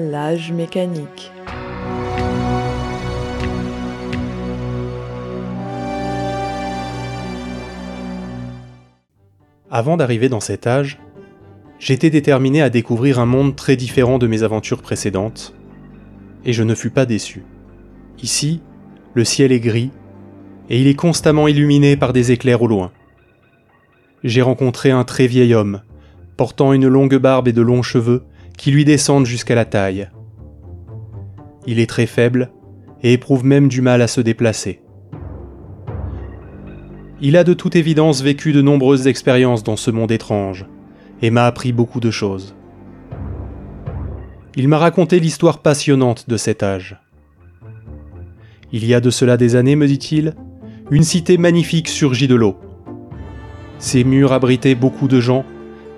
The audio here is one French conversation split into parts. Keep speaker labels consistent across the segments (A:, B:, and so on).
A: L'âge mécanique.
B: Avant d'arriver dans cet âge, j'étais déterminé à découvrir un monde très différent de mes aventures précédentes, et je ne fus pas déçu. Ici, le ciel est gris, et il est constamment illuminé par des éclairs au loin. J'ai rencontré un très vieil homme, portant une longue barbe et de longs cheveux qui lui descendent jusqu'à la taille. Il est très faible et éprouve même du mal à se déplacer. Il a de toute évidence vécu de nombreuses expériences dans ce monde étrange et m'a appris beaucoup de choses. Il m'a raconté l'histoire passionnante de cet âge. Il y a de cela des années, me dit-il, une cité magnifique surgit de l'eau. Ses murs abritaient beaucoup de gens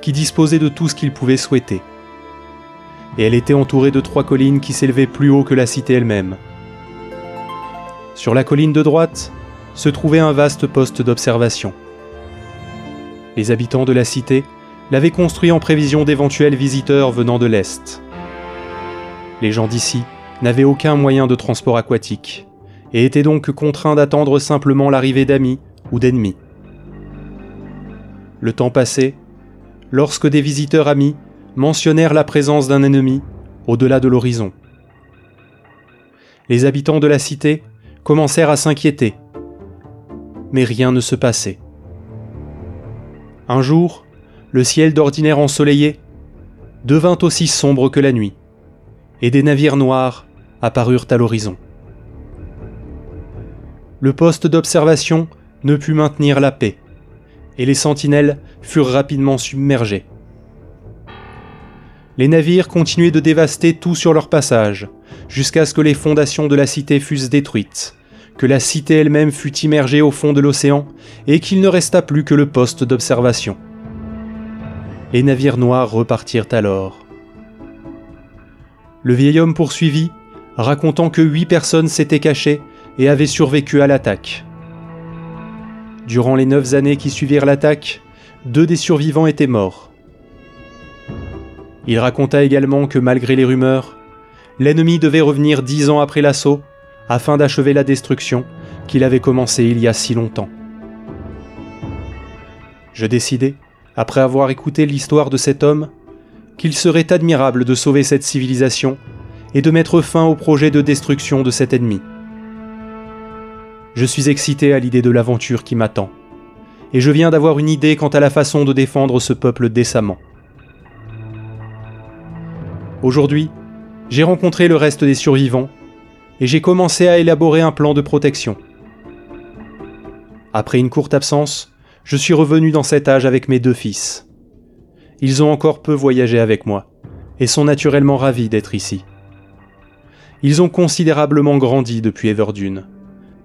B: qui disposaient de tout ce qu'ils pouvaient souhaiter. Et elle était entourée de trois collines qui s'élevaient plus haut que la cité elle-même. Sur la colline de droite se trouvait un vaste poste d'observation. Les habitants de la cité l'avaient construit en prévision d'éventuels visiteurs venant de l'Est. Les gens d'ici n'avaient aucun moyen de transport aquatique et étaient donc contraints d'attendre simplement l'arrivée d'amis ou d'ennemis. Le temps passait, lorsque des visiteurs amis mentionnèrent la présence d'un ennemi au-delà de l'horizon. Les habitants de la cité commencèrent à s'inquiéter, mais rien ne se passait. Un jour, le ciel d'ordinaire ensoleillé devint aussi sombre que la nuit, et des navires noirs apparurent à l'horizon. Le poste d'observation ne put maintenir la paix, et les sentinelles furent rapidement submergées. Les navires continuaient de dévaster tout sur leur passage, jusqu'à ce que les fondations de la cité fussent détruites, que la cité elle-même fût immergée au fond de l'océan, et qu'il ne resta plus que le poste d'observation. Les navires noirs repartirent alors. Le vieil homme poursuivit, racontant que huit personnes s'étaient cachées et avaient survécu à l'attaque. Durant les neuf années qui suivirent l'attaque, deux des survivants étaient morts. Il raconta également que malgré les rumeurs, l'ennemi devait revenir dix ans après l'assaut afin d'achever la destruction qu'il avait commencée il y a si longtemps. Je décidai, après avoir écouté l'histoire de cet homme, qu'il serait admirable de sauver cette civilisation et de mettre fin au projet de destruction de cet ennemi. Je suis excité à l'idée de l'aventure qui m'attend, et je viens d'avoir une idée quant à la façon de défendre ce peuple décemment. Aujourd'hui, j'ai rencontré le reste des survivants, et j'ai commencé à élaborer un plan de protection. Après une courte absence, je suis revenu dans cet âge avec mes deux fils. Ils ont encore peu voyagé avec moi, et sont naturellement ravis d'être ici. Ils ont considérablement grandi depuis Everdune,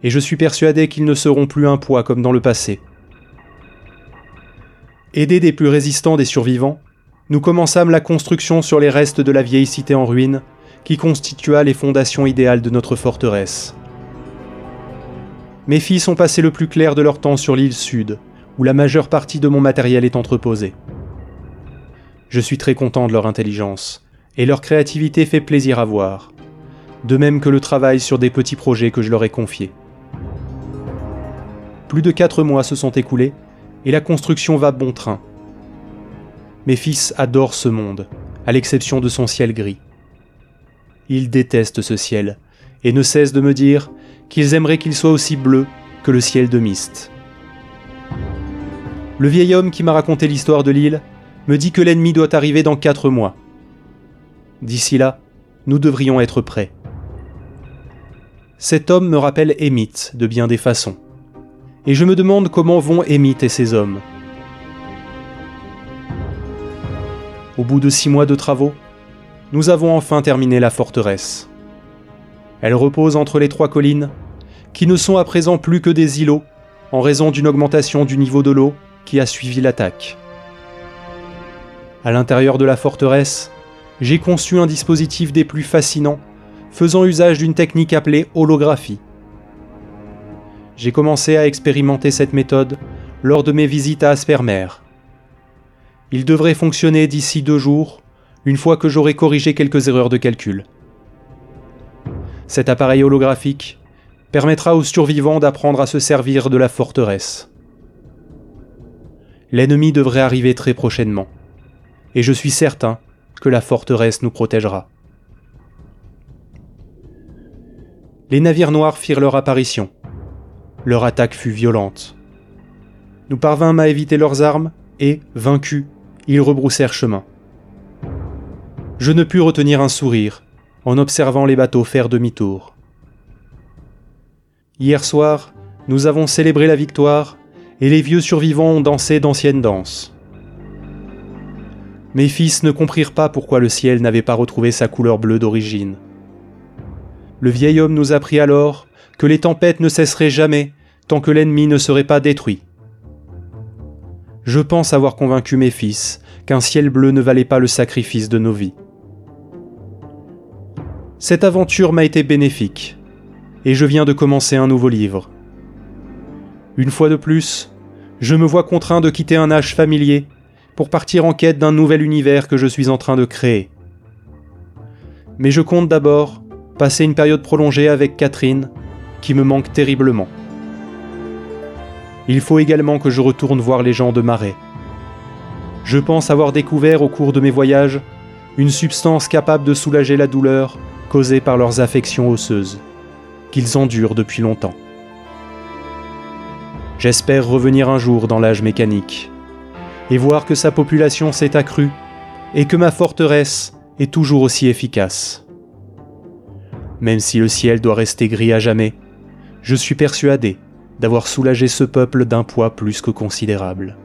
B: et je suis persuadé qu'ils ne seront plus un poids comme dans le passé. Aidés des plus résistants des survivants, nous commençâmes la construction sur les restes de la vieille cité en ruine, qui constitua les fondations idéales de notre forteresse. Mes fils ont passé le plus clair de leur temps sur l'île sud, où la majeure partie de mon matériel est entreposée. Je suis très content de leur intelligence, et leur créativité fait plaisir à voir, de même que le travail sur des petits projets que je leur ai confiés. Plus de quatre mois se sont écoulés, et la construction va bon train. Mes fils adorent ce monde, à l'exception de son ciel gris. Ils détestent ce ciel, et ne cessent de me dire qu'ils aimeraient qu'il soit aussi bleu que le ciel de Myst. Le vieil homme qui m'a raconté l'histoire de l'île me dit que l'ennemi doit arriver dans quatre mois. D'ici là, nous devrions être prêts. Cet homme me rappelle Émite de bien des façons. Et je me demande comment vont Émite et ses hommes. Au bout de six mois de travaux, nous avons enfin terminé la forteresse. Elle repose entre les trois collines, qui ne sont à présent plus que des îlots, en raison d'une augmentation du niveau de l'eau qui a suivi l'attaque. À l'intérieur de la forteresse, j'ai conçu un dispositif des plus fascinants, faisant usage d'une technique appelée holographie. J'ai commencé à expérimenter cette méthode lors de mes visites à Aspermer. Il devrait fonctionner d'ici deux jours une fois que j'aurai corrigé quelques erreurs de calcul. Cet appareil holographique permettra aux survivants d'apprendre à se servir de la forteresse. L'ennemi devrait arriver très prochainement, et je suis certain que la forteresse nous protégera. Les navires noirs firent leur apparition. Leur attaque fut violente. Nous parvînmes à éviter leurs armes, et, vaincus, ils rebroussèrent chemin. Je ne pus retenir un sourire en observant les bateaux faire demi-tour. Hier soir, nous avons célébré la victoire et les vieux survivants ont dansé d'anciennes danses. Mes fils ne comprirent pas pourquoi le ciel n'avait pas retrouvé sa couleur bleue d'origine. Le vieil homme nous apprit alors que les tempêtes ne cesseraient jamais tant que l'ennemi ne serait pas détruit. Je pense avoir convaincu mes fils qu'un ciel bleu ne valait pas le sacrifice de nos vies. Cette aventure m'a été bénéfique, et je viens de commencer un nouveau livre. Une fois de plus, je me vois contraint de quitter un âge familier pour partir en quête d'un nouvel univers que je suis en train de créer. Mais je compte d'abord passer une période prolongée avec Catherine, qui me manque terriblement. Il faut également que je retourne voir les gens de Marais. Je pense avoir découvert au cours de mes voyages une substance capable de soulager la douleur causée par leurs affections osseuses, qu'ils endurent depuis longtemps. J'espère revenir un jour dans l'âge mécanique et voir que sa population s'est accrue et que ma forteresse est toujours aussi efficace. Même si le ciel doit rester gris à jamais, je suis persuadé d'avoir soulagé ce peuple d'un poids plus que considérable.